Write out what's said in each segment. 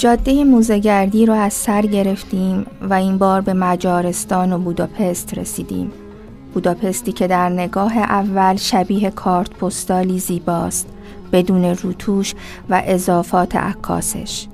جاده موزگردی رو از سر گرفتیم و این بار به مجارستان و بوداپست رسیدیم. بوداپستی که در نگاه اول شبیه کارت پستالی زیباست بدون روتوش و اضافات عکاسش.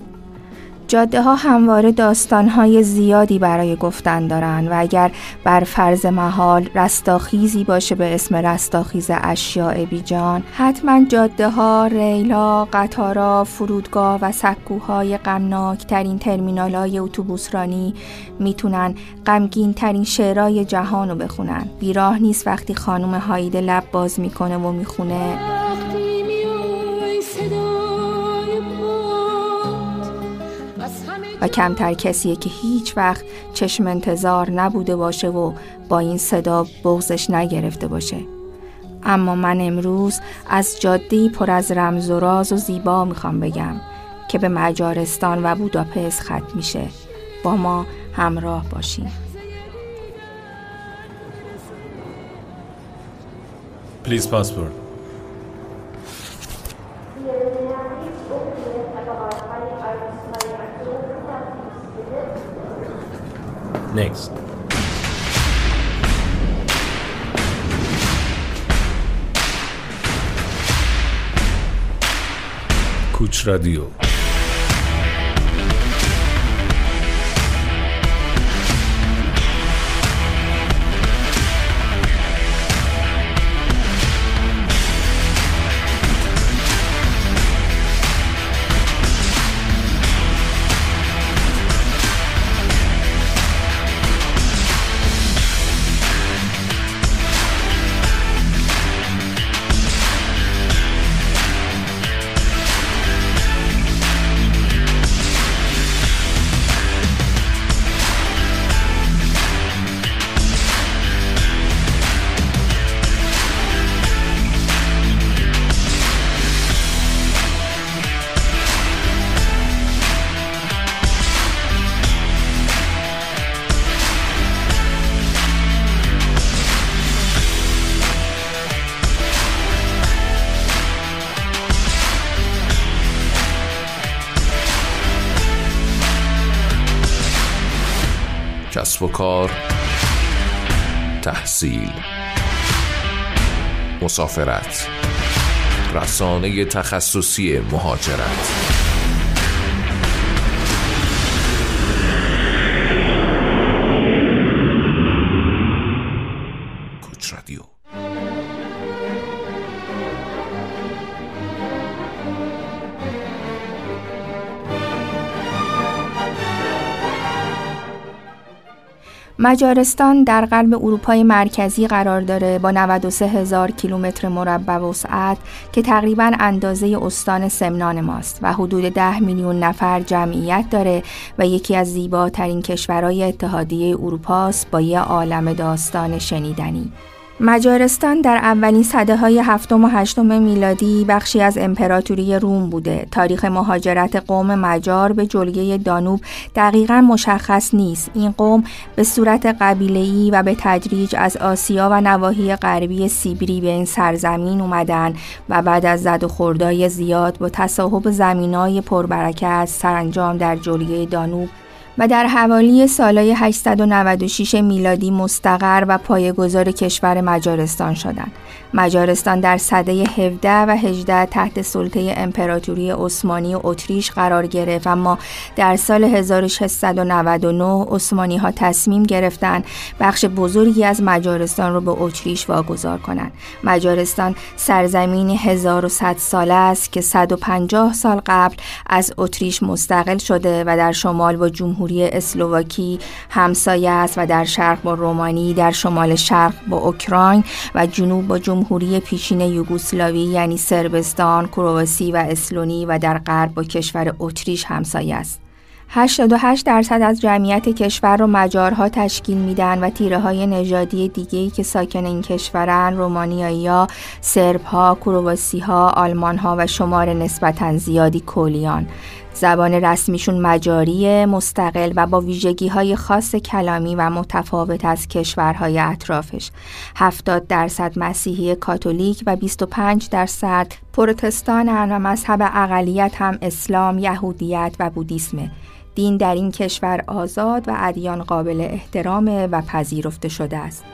جاده ها همواره داستان های زیادی برای گفتن دارن و اگر بر فرض محال رستاخیزی باشه به اسم رستاخیز اشیاء بیجان حتما جاده ها، ریلا، قطارا، فرودگاه و سکوهای غمناک ترین ترمینال های اتوبوسرانی می‌تونن غمگین ترین شعرهای جهان رو بخونن. بیراه نیست وقتی خانم هایده لب باز می‌کنه و می‌خونه. و کمتر کسیه که هیچ وقت چشم انتظار نبوده باشه و با این صدا بغزش نگرفته باشه. اما من امروز از جاده پر از رمز و راز و زیبا می‌خوام بگم که به مجارستان و بوداپست ختم میشه. با ما همراه باشیم پلیز پاسپورت next. Kuch Radio. کار تحصیل مسافرت رسانه تخصصی مهاجرت. مجارستان در قلب اروپای مرکزی قرار داره با 93 هزار کیلومتر مربع وسعت که تقریبا اندازه استان سمنان ماست و حدود 10 میلیون نفر جمعیت داره و یکی از زیباترین کشورهای اتحادیه اروپاست با یه عالم داستان شنیدنی. مجارستان در اولین صده های هفتم و هشتم میلادی بخشی از امپراتوری روم بوده. تاریخ مهاجرت قوم مجار به جلگه دانوب دقیقا مشخص نیست. این قوم به صورت قبیله‌ای و به تدریج از آسیا و نواحی غربی سیبری به این سرزمین اومدن و بعد از زد و خوردای زیاد با تصاحب زمینای پربرکت سرانجام در جلگه دانوب و در حوالی سالهای 896 میلادی مستقر و پایگذار کشور مجارستان شدند. مجارستان در سده 17 و 18 تحت سلطه امپراتوری عثمانی و اتریش قرار گرفت اما در سال 1699 عثمانی ها تصمیم گرفتند بخش بزرگی از مجارستان رو به اتریش واگذار کنند. مجارستان سرزمینی 1100 ساله است که 150 سال قبل از اتریش مستقل شده و در شمال با جمهوری اسلوواکی همسایه است و در شرق با رومانی، در شمال شرق با اوکراین و جنوب با جمهوری پیشین یوگسلاوی یعنی سربستان، کرواسی و اسلونی و در غرب با کشور اتریش همسایه است. 88 درصد از جمعیت کشور رو مجارها تشکیل میدن و تیره های نژادی دیگه که ساکن این کشورن رومانیایی ها، سرب ها، کرواسی ها، آلمان ها و شمار نسبتا زیادی کولیان زبان رسمیشون مجاری مستقل و با ویژگی های خاص کلامی و متفاوت از کشورهای اطرافش 70 درصد مسیحی کاتولیک و 25 درصد پروتستانن و مذهب اقلیت هم اسلام، یهودیت و بودیسمه دین در این کشور آزاد و ادیان قابل احترام و پذیرفته شده است.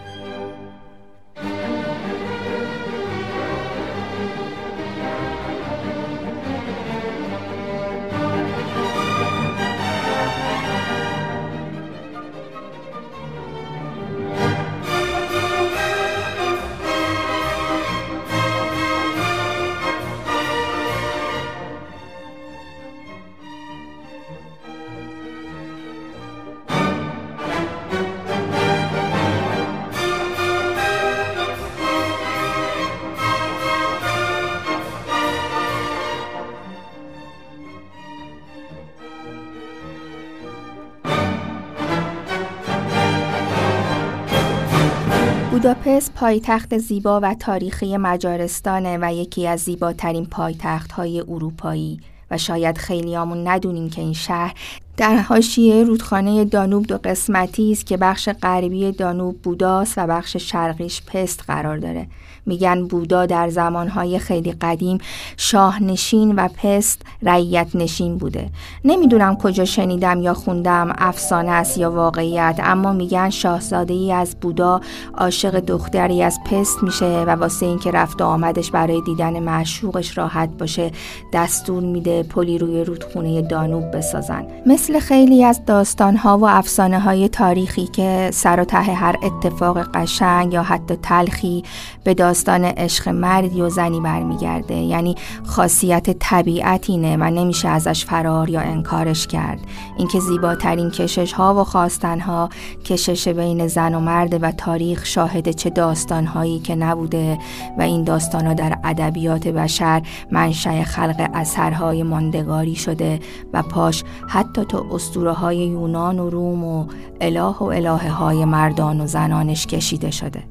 بوداپست پایتخت زیبا و تاریخی مجارستانه و یکی از زیباترین پایتخت های اروپایی. و شاید خیلیامون ندونیم که این شهر در حاشیه رودخانه دانوب دو قسمتی است که بخش غربی دانوب بوداست و بخش شرقیش پست قرار داره. میگن بودا در زمانهای خیلی قدیم شاهنشین و پست رعیت نشین بوده. نمی‌دونم کجا شنیدم یا خوندم افسانه است یا واقعیت اما میگن شاهزاده ای از بودا عاشق دختری از پست میشه و واسه اینکه رفت و آمدش برای دیدن معشوقش راحت باشه دستور میده پلی روی رودخونه دانوب بسازن. خیلی از داستانها و افسانه های تاریخی که سر و ته هر اتفاق قشنگ یا حتی تلخی به داستان عشق مردی و زنی برمیگرده. یعنی خاصیت طبیعت اینه و نمیشه ازش فرار یا انکارش کرد. اینکه زیباترین کشش ها و خواستن ها کشش بین زن و مرد و تاریخ شاهد چه داستان هایی که نبوده و این داستان ها در ادبیات بشر منشأ خلق اثرهای ماندگاری شده و پاش حتی تو اسطوره های یونان و روم و اله و الهه های مردان و زنانش کشیده شده.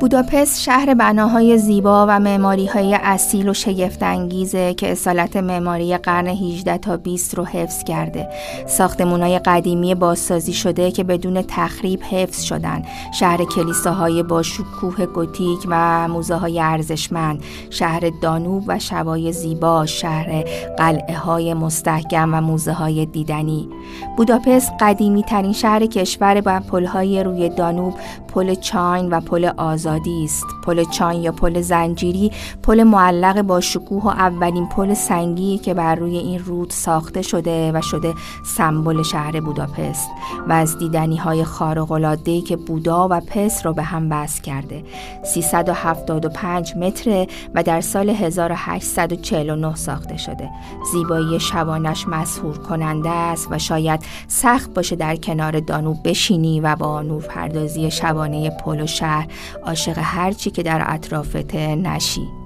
بوداپست شهر بناهای زیبا و معماری های اصیل و شگفتانگیزه که اصالت معماری قرن 18 تا 20 رو حفظ کرده. ساختمون های قدیمی بازسازی شده که بدون تخریب حفظ شدن. شهر کلیساهای با شکوه گوتیک و موزه های ارزشمند. شهر دانوب و شبای زیبا. شهر قلعه های مستحکم و موزه های دیدنی. بوداپست قدیمی ترین شهر کشور با پل های روی دانوب، پل چاین و پل آز آزادی است. پل چان یا پل زنجیری پل معلق با شکوه و اولین پل سنگی که بر روی این رود ساخته شده و شده سمبل شهر بوداپست و از دیدنی های خارق که بودا و پست را به هم بست کرده. 375 متر و در سال 1849 ساخته شده. زیبایی شبانش مسهور کننده است و شاید سخت باشه در کنار دانوب بشینی و با نورپردازی شبانه پل و شهر عاشق هرچی که در اطرافت نشی.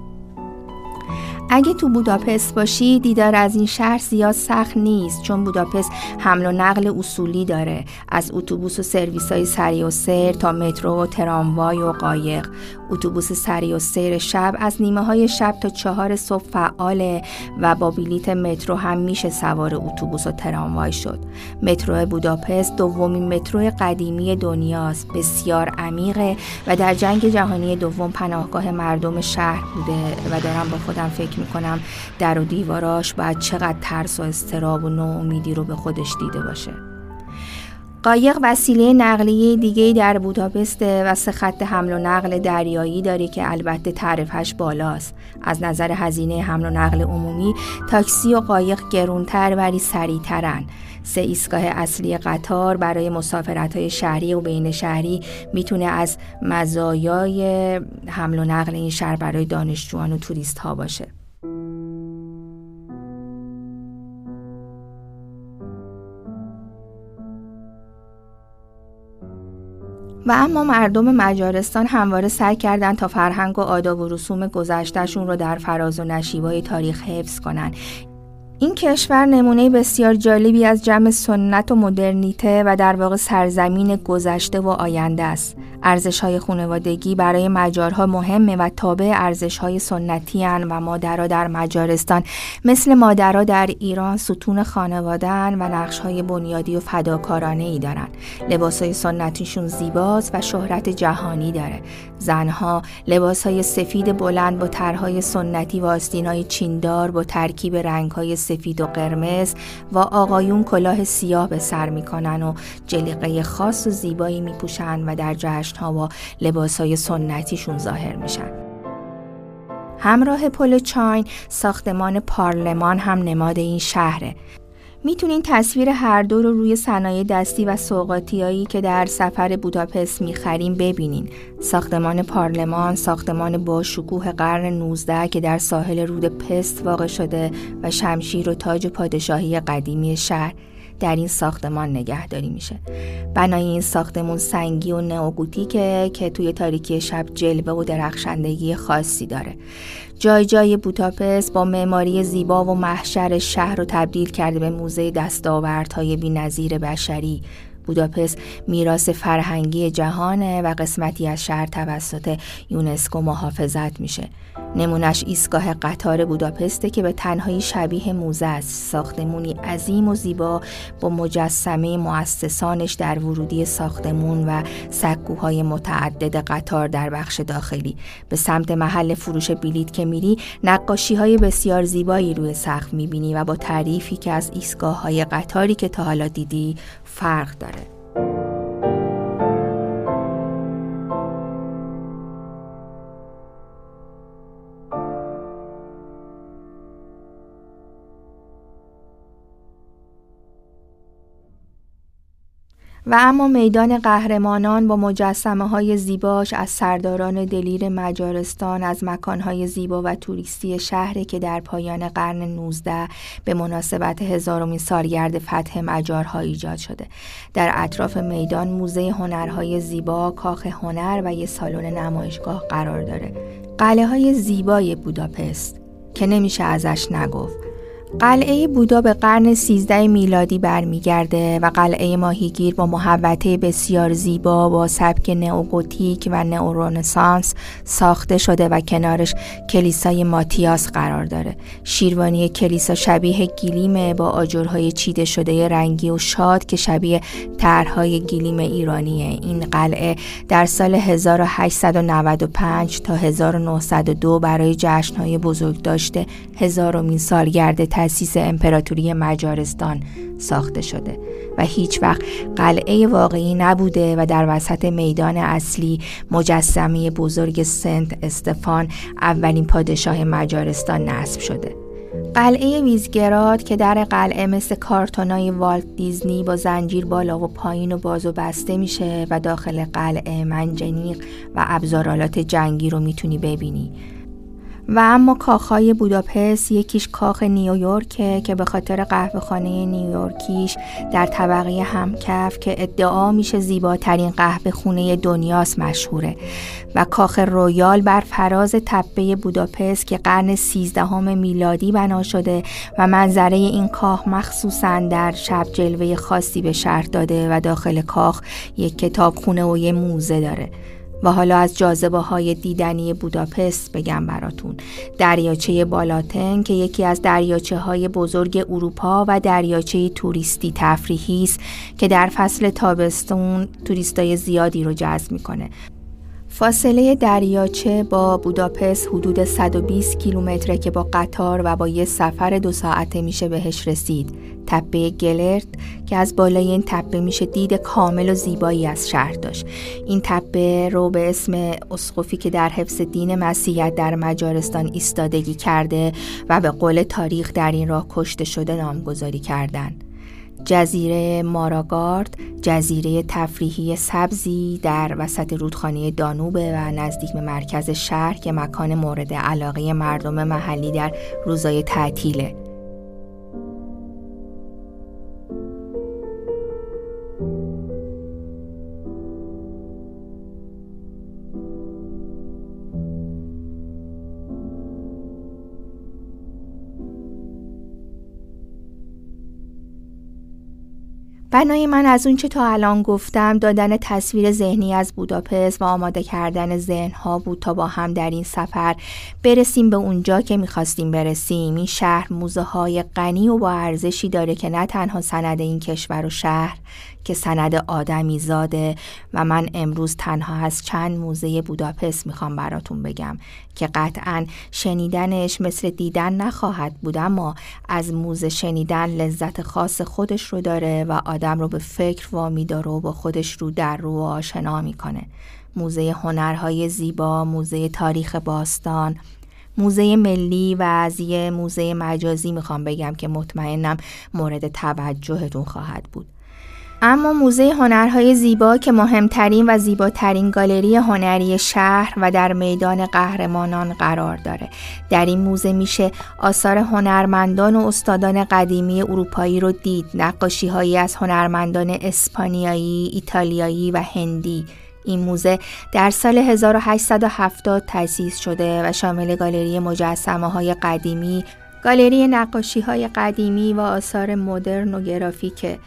اگه تو بوداپست باشی دیدار از این شهر زیاد سخت نیست چون بوداپست حمل و نقل اصولی داره. از اتوبوس و سرویس های سری و سیر تا مترو و تراموای و قایق. اتوبوس سری و سیر شب از نیمه های شب تا چهار صبح فعاله و با بلیت مترو هم میشه سوار اتوبوس و تراموای شد. مترو بوداپست دومین مترو قدیمی دنیاست. بسیار عمیقه و در جنگ جهانی دوم پناهگاه مردم شهر بوده و دارم با خودم فکر می‌کنم. در و دیواراش باید چقدر ترس و استراب و نومیدی رو به خودش دیده باشه. قایق وسیله نقلیه دیگه در بوداپست و سه خط حمل و نقل دریایی داره که البته تعرفش بالاست. از نظر هزینه حمل و نقل عمومی تاکسی و قایق گرونتر ولی سریعترن. سه ایستگاه اصلی قطار برای مسافرت های شهری و بین شهری می‌تونه از مزایای حمل و نقل این شهر برای دانشجویان و توریست ها باشه. و اما مردم مجارستان همواره سعی کردند تا فرهنگ و آداب و رسوم گذشتهشون رو در فراز و نشیبای تاریخ حفظ کنن این کشور نمونه بسیار جالبی از جمع سنت و مدرنیته و در واقع سرزمین گذشته و آینده است. ارزش های خانوادگی برای مجارها مهمه و تابع ارزش های سنتی هن و مادرها در مجارستان مثل مادرها در ایران ستون خانوادن و نقش های بنیادی و فداکارانه ای دارن. لباس های سنتیشون زیباست و شهرت جهانی داره. زنها لباس های سفید بلند با طرحهای سنتی و آستین های چیندار با ترکیب رنگ های و قرمز و آقایون کلاه سیاه به سر می‌کنن و جلیقه خاص و زیبایی میپوشن و در جشن ها و لباس های سنتیشون ظاهر میشن. همراه پل چاین ساختمان پارلمان هم نماد این شهره. می‌تونین تصویر هر دو رو روی صنایع دستی و سوقاتیایی که در سفر بوداپست می‌خریم ببینین. ساختمان پارلمان، ساختمان با شکوه قرن 19 که در ساحل رود پست واقع شده و شمشیر و تاج پادشاهی قدیمی شهر در این ساختمان نگهداری میشه. بنای این ساختمون سنگی و نئوگوتیکه که توی تاریکی شب جلوه و درخشندگی خاصی داره. جای جای بوتاپست با معماری زیبا و محشر شهر رو تبدیل کرده به موزه دستاوردهای بینظیر بشری. بوداپست میراث فرهنگی جهانه و قسمتی از شهر توسط یونسکو محافظت میشه. نمونش ایستگاه قطار بوداپسته که به تنهایی شبیه موزه است. ساختمونی عظیم و زیبا با مجسمه مؤسسانش در ورودی ساختمون و سکوهای متعدد قطار در بخش داخلی. به سمت محل فروش بلیت که میری نقاشی های بسیار زیبایی روی سقف می‌بینی و با تعریفی که از ایستگاه های قطاری که تا حالا دیدی فرق داره. و اما میدان قهرمانان با مجسمه های زیباش از سرداران دلیر مجارستان از مکانهای زیبا و توریستی شهری که در پایان قرن 19 به مناسبت هزارمین سالگرد فتح مجارها ایجاد شده. در اطراف میدان موزه هنرهای زیبا کاخ هنر و یه سالن نمایشگاه قرار داره. قلعه های زیبای بوداپست که نمیشه ازش نگفت. قلعه بودا به قرن 13 میلادی برمیگرده و قلعه ماهیگیر با محوطه بسیار زیبا با سبک نئوگوتیک و نئورونسانس ساخته شده و کنارش کلیسای ماتیاس قرار داره. شیروانی کلیسا شبیه گیلیم با آجرهای چیده شده رنگی و شاد که شبیه طرحهای گیلیم ایرانیه. این قلعه در سال 1895 تا 1902 برای جشنهای بزرگ داشته هزارمین سالگرد تأسیس امپراتوری مجارستان ساخته شده و هیچ وقت قلعه واقعی نبوده و در وسط میدان اصلی مجسمه بزرگ سنت استفان اولین پادشاه مجارستان نصب شده. قلعه ویزگراد که در قلعه مثل کارتونای والت دیزنی با زنجیر بالا و پایین و باز و بسته میشه و داخل قلعه منجنیق و ابزارالات جنگی رو می‌تونی ببینی. و اما کاخهای بوداپست یکیش کاخ نیویورکه که به خاطر قهوه خانه نیویورکیش در طبقه همکف که ادعا میشه زیباترین قهوه خونه دنیاست مشهوره و کاخ رویال بر فراز تپه بوداپست که قرن سیزدهم میلادی بنا شده و منظره این کاخ مخصوصا در شب جلوه خاصی به شهر داده و داخل کاخ یک کتابخونه و یه موزه داره. و حالا از جاذبه های دیدنی بوداپست بگم براتون. دریاچه بالاتن که یکی از دریاچه های بزرگ اروپا و دریاچه توریستی تفریحی است که در فصل تابستون توریستای زیادی رو جذب می‌کنه. فاصله دریاچه با بوداپست حدود 120 کیلومتره که با قطار و با یه سفر دو ساعته میشه بهش رسید. تپه گلرت که از بالای این تپه میشه دید کامل و زیبایی از شهر داشت. این تپه رو به اسم اسقفی که در حفظ دین مسیحیت در مجارستان ایستادگی کرده و به قول تاریخ در این راه کشته شده نامگذاری کردن. جزیره ماراگارد جزیره تفریحی سبزی در وسط رودخانه دانوبه و نزدیک به مرکز شهر که مکان مورد علاقه مردم محلی در روزای تعطیله. بنای من از اون چه تا الان گفتم دادن تصویر ذهنی از بوداپست و آماده کردن ذهنها بود تا با هم در این سفر برسیم به اونجا که می‌خواستیم برسیم. این شهر موزه های غنی و با ارزشی داره که نه تنها سند این کشور و شهر که سند آدمی زاده و من امروز تنها از چند موزه بوداپست می‌خوام براتون بگم که قطعا شنیدنش مثل دیدن نخواهد بود اما از موزه شنیدن لذت خاص خودش رو داره و آدم رو به فکر وامی داره و با خودش رو در رو و آشنا می‌کنه موزه هنرهای زیبا، موزه تاریخ باستان، موزه ملی و از یه موزه مجازی می‌خوام بگم که مطمئنم مورد توجهتون خواهد بود. اما موزه هنرهای زیبا که مهمترین و زیباترین گالری هنری شهر و در میدان قهرمانان قرار داره. در این موزه میشه آثار هنرمندان و استادان قدیمی اروپایی رو دید. نقاشی هایی از هنرمندان اسپانیایی، ایتالیایی و هندی. این موزه در سال 1870 تأسیس شده و شامل گالری مجسمه های قدیمی، گالری نقاشی های قدیمی و آثار مدرن و گرافیکه.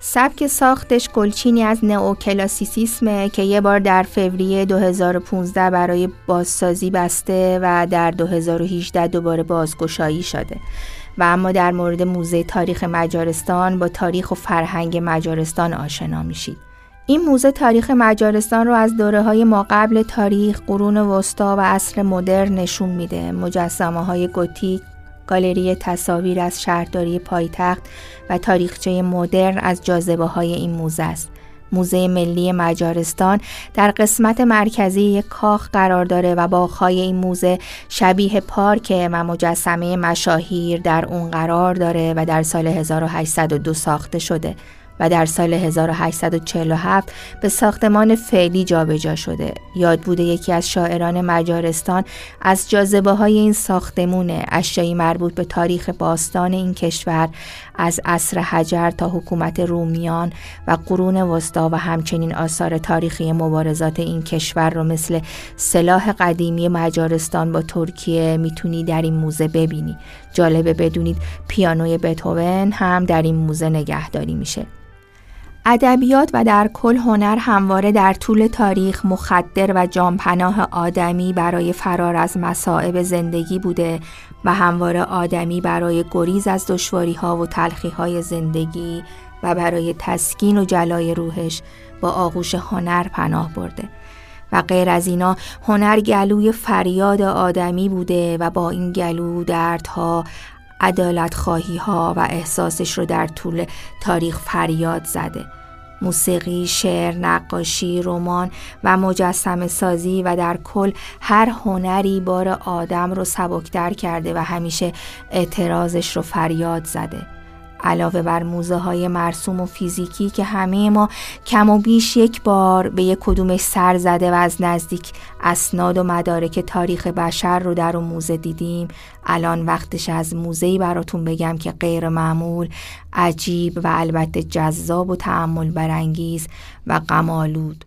سبک ساختش گلچینی از نئوکلاسیسیسمه که یه بار در فوریه 2015 برای بازسازی بسته و در 2018 دوباره بازگشایی شده و اما در مورد موزه تاریخ مجارستان با تاریخ و فرهنگ مجارستان آشنا میشید. این موزه تاریخ مجارستان رو از دوره های ما قبل تاریخ، قرون وسطا و عصر مدرن نشون میده. مجسمه های گوتیک، گالری تصاویر از شهرداری پایتخت و تاریخچه مدرن از جاذبه های این موزه است. موزه ملی مجارستان در قسمت مرکزی یک کاخ قرار داره و باغهای این موزه شبیه پارک و مجسمه مشاهیر در اون قرار داره و در سال 1802 ساخته شده و در سال 1847 به ساختمان فعلی جابجا شده. یاد بوده یکی از شاعران مجارستان از جاذبه های این ساختمونه اشیایی مربوط به تاریخ باستان این کشور از عصر حجر تا حکومت رومیان و قرون وسطا و همچنین آثار تاریخی مبارزات این کشور رو مثل سلاح قدیمی مجارستان با ترکیه می‌تونی در این موزه ببینی. جالبه بدونید پیانوی بتوون هم در این موزه نگهداری میشه. ادبیات و در کل هنر همواره در طول تاریخ مخدر و جانپناه آدمی برای فرار از مصائب زندگی بوده و همواره آدمی برای گریز از دشواری ها و تلخی های زندگی و برای تسکین و جلای روحش با آغوش هنر پناه برده و غیر از اینا هنر گلوی فریاد آدمی بوده و با این گلو دردها عدالت خواهی ها و احساسش رو در طول تاریخ فریاد زده موسیقی، شعر، نقاشی، رمان و مجسم سازی و در کل هر هنری بار آدم رو سبکتر کرده و همیشه اعتراضش رو فریاد زده. علاوه بر موزه های مرسوم و فیزیکی که همه ما کم و بیش یک بار به یک کدومش سر زده و از نزدیک اسناد و مدارک تاریخ بشر رو در اون موزه دیدیم. الان وقتش از موزهی براتون بگم که غیر معمول عجیب و البته جذاب و تعمل برانگیز و غمالود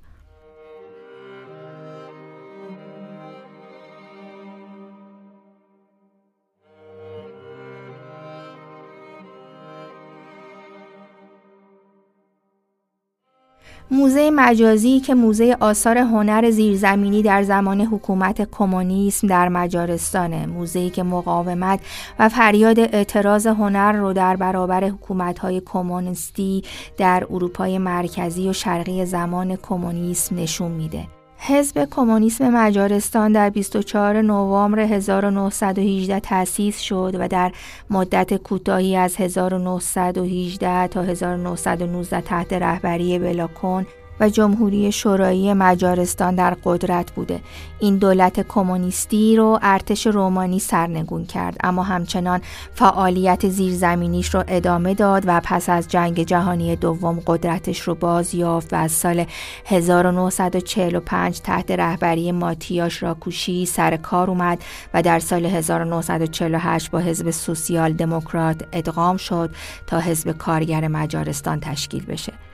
موزه مجازی که موزه آثار هنر زیرزمینی در زمان حکومت کمونیسم در مجارستانه. موزه‌ای که مقاومت و فریاد اعتراض هنر رو در برابر حکومت‌های کمونیستی در اروپای مرکزی و شرقی زمان کمونیسم نشون میده. حزب کمونیسم مجارستان در 24 نوامبر 1918 تأسیس شد و در مدت کوتاهی از 1918 تا 1919 تحت رهبری بلاکون و جمهوری شورایی مجارستان در قدرت بوده. این دولت کمونیستی رو ارتش رومانی سرنگون کرد اما همچنان فعالیت زیرزمینیش رو ادامه داد و پس از جنگ جهانی دوم قدرتش رو باز یافت و از سال 1945 تحت رهبری ماتیاش راکوشی سر کار اومد و در سال 1948 با حزب سوسیال دموکرات ادغام شد تا حزب کارگر مجارستان تشکیل بشه.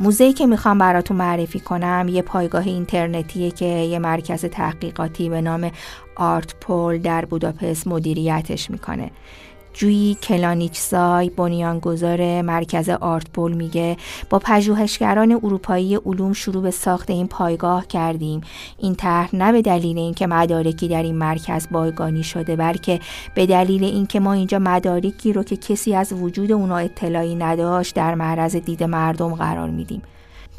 موزهی که می‌خوام براتون معرفی کنم یه پایگاه اینترنتیه که یه مرکز تحقیقاتی به نام آرت پول در بوداپست مدیریتش می‌کنه. جویی کلانیچزای بنیانگذار مرکز آرتبول میگه با پژوهشگران اروپایی علوم شروع به ساخت این پایگاه کردیم. این طرح نه به دلیل اینکه مدارکی در این مرکز بایگانی شده بلکه به دلیل اینکه ما اینجا مدارکی رو که کسی از وجود اونا اطلاعی نداشت در معرض دید مردم قرار میدیم.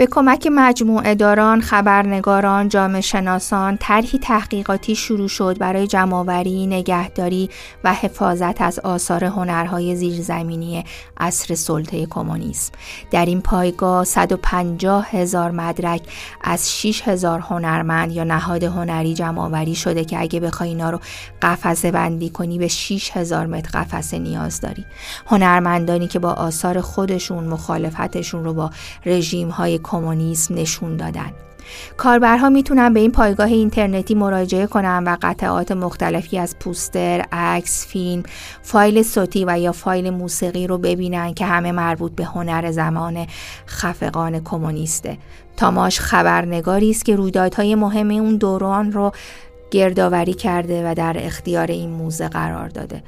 به کمک مجموعه داران، خبرنگاران، جامعه شناسان طرحی تحقیقاتی شروع شد برای جمعآوری، نگهداری و حفاظت از آثار هنرهای زیرزمینی عصر سلطه کمونیسم. در این پایگاه 150 هزار مدرک از 6 هزار هنرمند یا نهاد هنری جمعآوری شده که اگه بخوای اینا رو قفسه بندی کنی به 6 هزار متر قفسه نیاز داری. هنرمندانی که با آثار خودشون مخالفتشون رو با رژیم های کمونیسم نشون دادن کاربرها می‌تونن به این پایگاه اینترنتی مراجعه کنن و قطعات مختلفی از پوستر، عکس، فیلم، فایل صوتی و یا فایل موسیقی رو ببینن که همه مربوط به هنر زمان خفقان کمونیسته. تاماش خبرنگاری است که رویدادهای مهم اون دوران رو گردآوری کرده و در اختیار این موزه قرار داده.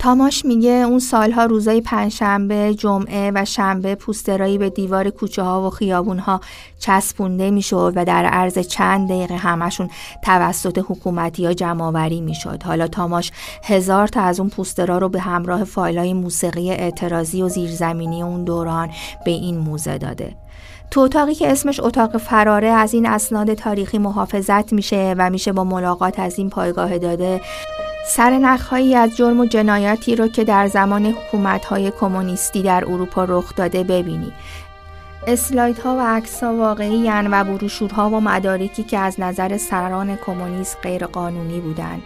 تاماش میگه اون سالها روزای پنجشنبه، جمعه و شنبه پوسترایی به دیوار کوچه ها و خیابون ها چسبونده می‌شد و در عرض چند دقیقه همشون توسط حکومتی یا جمعآوری می‌شد. حالا تاماش هزار تا از اون پوسترها رو به همراه فایلای موسیقی اعتراضی و زیرزمینی اون دوران به این موزه داده. تو اتاقی که اسمش اتاق فراره از این اسناد تاریخی محافظت میشه و میشه با ملاقات از این پایگاه داده سرنخهایی از جرم و جنایاتی رو که در زمان حکومت‌های کمونیستی در اروپا رخ داده ببینی. اسلایدها و عکس‌ها واقعی و بروشورها و مدارکی که از نظر سران کمونیست غیرقانونی بودند.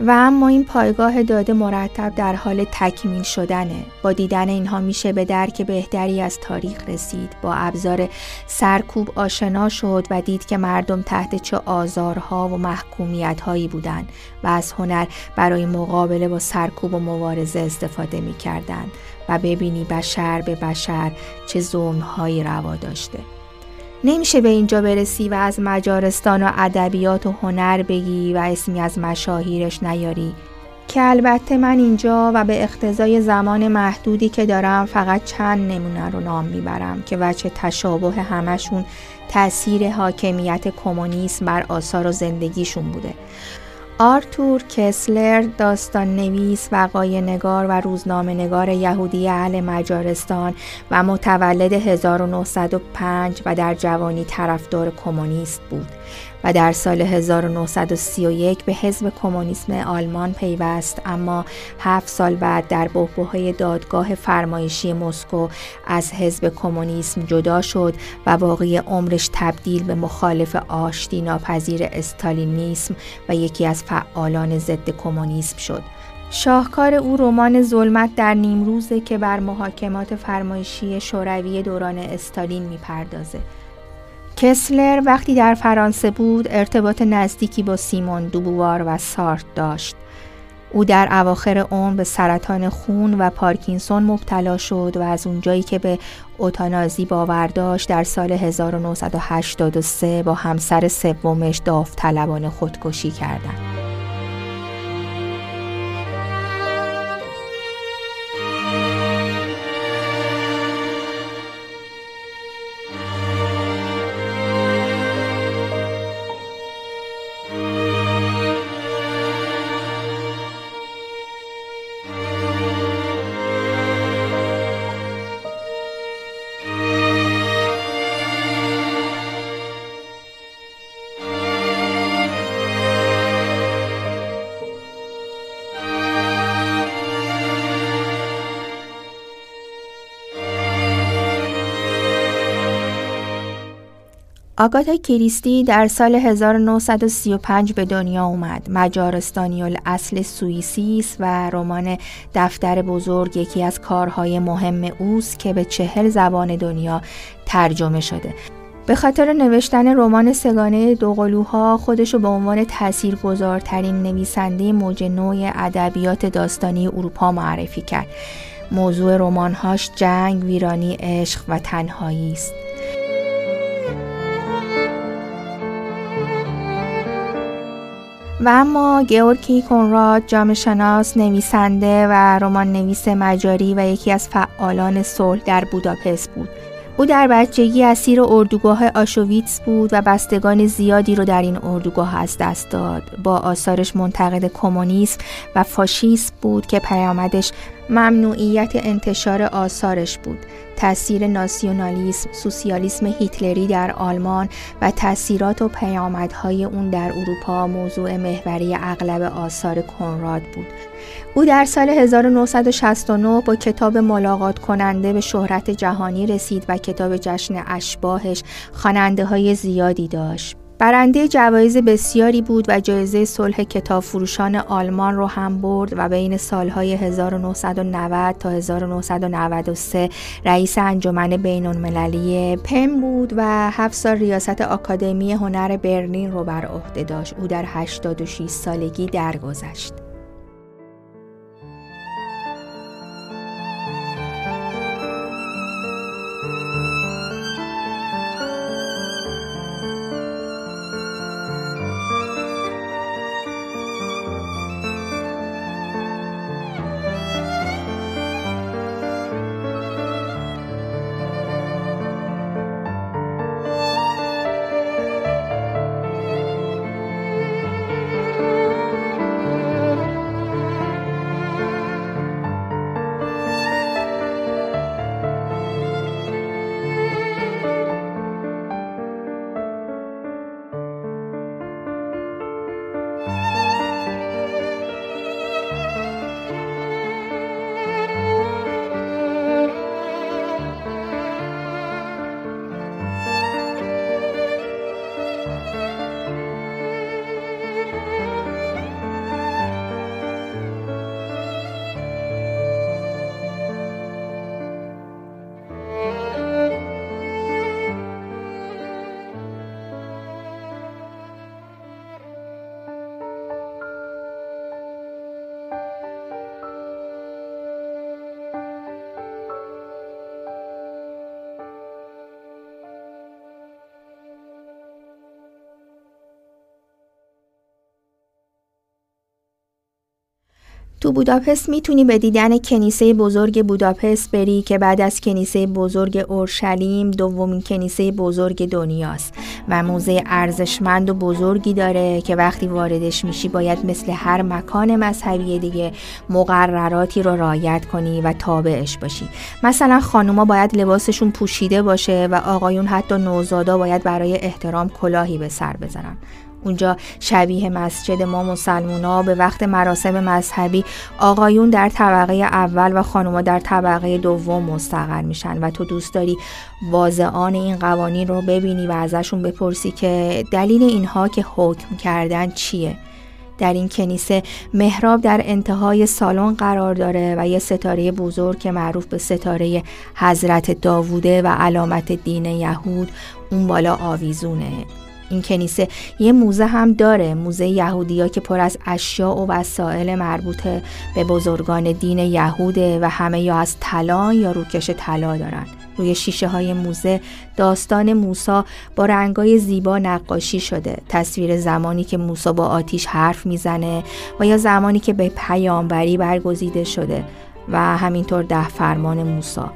و اما این پایگاه داده مرتب در حال تکمیل شدنه. با دیدن اینها میشه به درک بهتری از تاریخ رسید. با ابزار سرکوب آشنا شد و دید که مردم تحت چه آزارها و محکومیت هایی بودند و از هنر برای مقابله با سرکوب و مبارزه استفاده می‌کردند و ببینی بشر به بشر چه ظلمهایی روا داشته. نمیشه به اینجا برسی و از مجارستان و ادبیات و هنر بگی و اسمی از مشاهیرش نیاری. که البته من اینجا و به اقتضای زمان محدودی که دارم فقط چند نمونه رو نام می‌برم که وچه تشابه همشون تاثیر حاکمیت کمونیسم بر آثار و زندگیشون بوده. آرتور کسلر داستان نویس وقای نگار و روزنامه نگار یهودی اهل مجارستان و متولد 1905 و در جوانی طرفدار کمونیست بود. و در سال 1931 به حزب کمونیسم آلمان پیوست. اما هفت سال بعد در بحبوهای دادگاه فرمایشی مسکو از حزب کمونیسم جدا شد و باقی عمرش تبدیل به مخالف آشتی ناپذیر استالینیسم و یکی از فعالان ضد کمونیسم شد. شاهکار او رمان ظلمت در نیمروزه که بر محاکمات فرمایشی شوروی دوران استالین می‌پردازه. کسلر وقتی در فرانسه بود ارتباط نزدیکی با سیمون دوبوار و سارت داشت. او در اواخر عمر به سرطان خون و پارکینسون مبتلا شد و از اونجایی که به اوتانازی باور داشت در سال 1983 با همسر سومش داوطلبانه خودکشی کردند. آگاتا کریستی در سال 1935 به دنیا اومد. مجارستانی اصل سوئیسی است و رمان دفتر بزرگ یکی از کارهای مهم اوست که به چهل زبان دنیا ترجمه شده. به خاطر نوشتن رمان سگانه دوقلوها خودش رو به عنوان تاثیرگذارترین نویسنده موج نوع ادبیات داستانی اروپا معرفی کرد. موضوع رمانهاش جنگ، ویرانی، عشق و تنهایی است. و اما گئورکی کنراد جامعه شناس نویسنده و رمان نویس مجاری و یکی از فعالان صلح در بوداپست بود او در بچگی اسیر اردوگاه آشویتس بود و بستگان زیادی رو در این اردوگاه از دست داد. با آثارش منتقد کمونیسم و فاشیسم بود که پیامدش ممنوعیت انتشار آثارش بود. تاثیر ناسیونالیسم، سوسیالیسم هیتلری در آلمان و تاثیرات و پیامدهای اون در اروپا موضوع محوری اغلب آثار کنراد بود. او در سال 1969 با کتاب ملاقات کننده به شهرت جهانی رسید و کتاب جشن اشباهش خواننده های زیادی داشت. برنده جوایز بسیاری بود و جایزه صلح کتاب فروشان آلمان رو هم برد و بین سالهای 1990 تا 1993 رئیس انجمن بین المللی پم بود و هفت سال ریاست آکادمی هنر برلین رو بر عهده داشت. او در 86 سالگی درگذشت. تو بوداپست می‌تونی به دیدن کنیسه بزرگ بوداپست بری که بعد از کنیسه بزرگ اورشلیم دومین کنیسه بزرگ دنیاست و موزه ارزشمند و بزرگی داره که وقتی واردش میشی باید مثل هر مکان مذهبی دیگه مقرراتی رو رعایت کنی و تابعش باشی. مثلا خانوما باید لباسشون پوشیده باشه و آقایون حتی نوزادا باید برای احترام کلاهی به سر بزنن. اونجا شبیه مسجد ما مسلمونا به وقت مراسم مذهبی آقایون در طبقه اول و خانوما در طبقه دوم مستقر میشن و تو دوست داری واضعان این قوانین رو ببینی و ازشون بپرسی که دلیل اینها که حکم کردن چیه. در این کنیسه محراب در انتهای سالن قرار داره و یه ستاره بزرگ که معروف به ستاره حضرت داووده و علامت دین یهود اون بالا آویزونه. این کنیسه یه موزه هم داره موزه یهودیا که پر از اشیاء و وسایل مربوط به بزرگان دین یهوده و همه یا از طلا یا روکش طلا دارن. روی شیشه های موزه داستان موسا با رنگای زیبا نقاشی شده. تصویر زمانی که موسا با آتیش حرف می‌زنه و یا زمانی که به پیامبری برگزیده شده و همینطور ده فرمان موسا.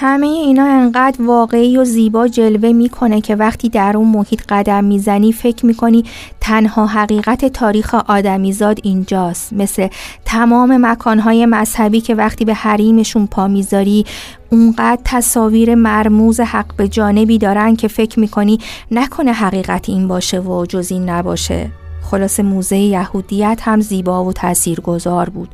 همه اینا انقدر واقعی و زیبا جلوه می‌کنه که وقتی در اون محیط قدم می‌زنی فکر می‌کنی تنها حقیقت تاریخ آدمیزاد اینجاست. مثل تمام مکانهای مذهبی که وقتی به حریمشون پا می‌ذاری اونقدر تصاویر مرموز حق به جانبی دارن که فکر می‌کنی نکنه حقیقت این باشه و جز این نباشه. خلاص موزه یهودیت هم زیبا و تاثیرگذار بود.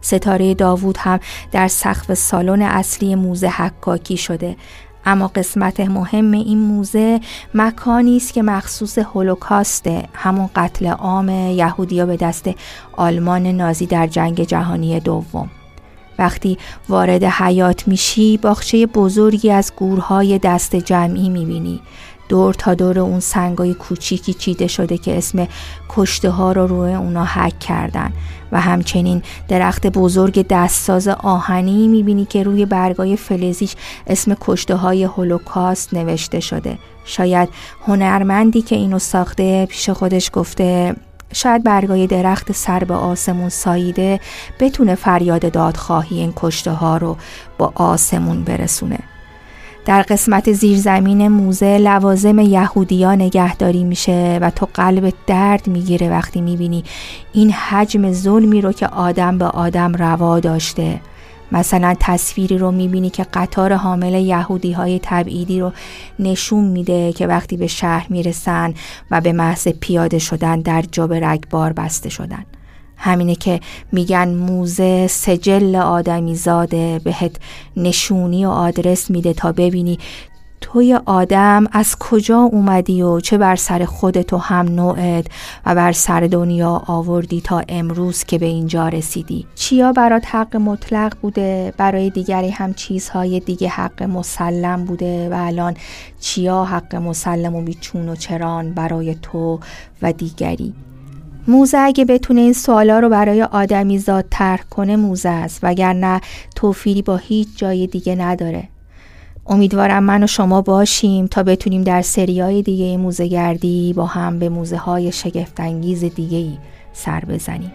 ستاره داوود هم در سقف سالن اصلی موزه حکاکی شده. اما قسمت مهم این موزه مکانی است که مخصوص هولوکاسته همون قتل عام یهودیا به دست آلمان نازی در جنگ جهانی دوم. وقتی وارد حیات میشی باخچه بزرگی از گورهای دست جمعی می‌بینی. دور تا دور اون سنگای کوچیکی چیده شده که اسم کشته ها رو روی اونا حک کردن. و همچنین درخت بزرگ دستساز آهنی می‌بینی که روی برگای فلزیش اسم کشته های هولوکاست نوشته شده. شاید هنرمندی که اینو ساخته پیش خودش گفته شاید برگای درخت سر به آسمون ساییده بتونه فریاد دادخواهی این کشته ها رو با آسمون برسونه. در قسمت زیرزمین موزه لوازم یهودیا نگهداری میشه و تو قلب درد می‌گیره وقتی می‌بینی این حجم ظلمی رو که آدم به آدم روا داشته. مثلا تصویری رو می‌بینی که قطار حامل یهودی های تبعیدی رو نشون میده که وقتی به شهر می‌رسن و به محض پیاده شدن در جاب رگبار بسته شدن. همینه که میگن موزه سجل آدمی زاده بهت نشونی و آدرس میده تا ببینی توی آدم از کجا اومدی و چه بر سر خودت و هم نوعت و بر سر دنیا آوردی تا امروز که به اینجا رسیدی؟ چیا برات حق مطلق بوده؟ برای دیگری هم چیزهای دیگه حق مسلم بوده و الان چیا حق مسلم و بیچون و چران برای تو و دیگری؟ موزه اگه بتونه این سوالا رو برای آدمی زاد ترک کنه موزه است وگرنه توفیری با هیچ جای دیگه نداره. امیدوارم من و شما باشیم تا بتونیم در سریای دیگه موزه گردی با هم به موزه های شگفتانگیز دیگه ای سر بزنیم.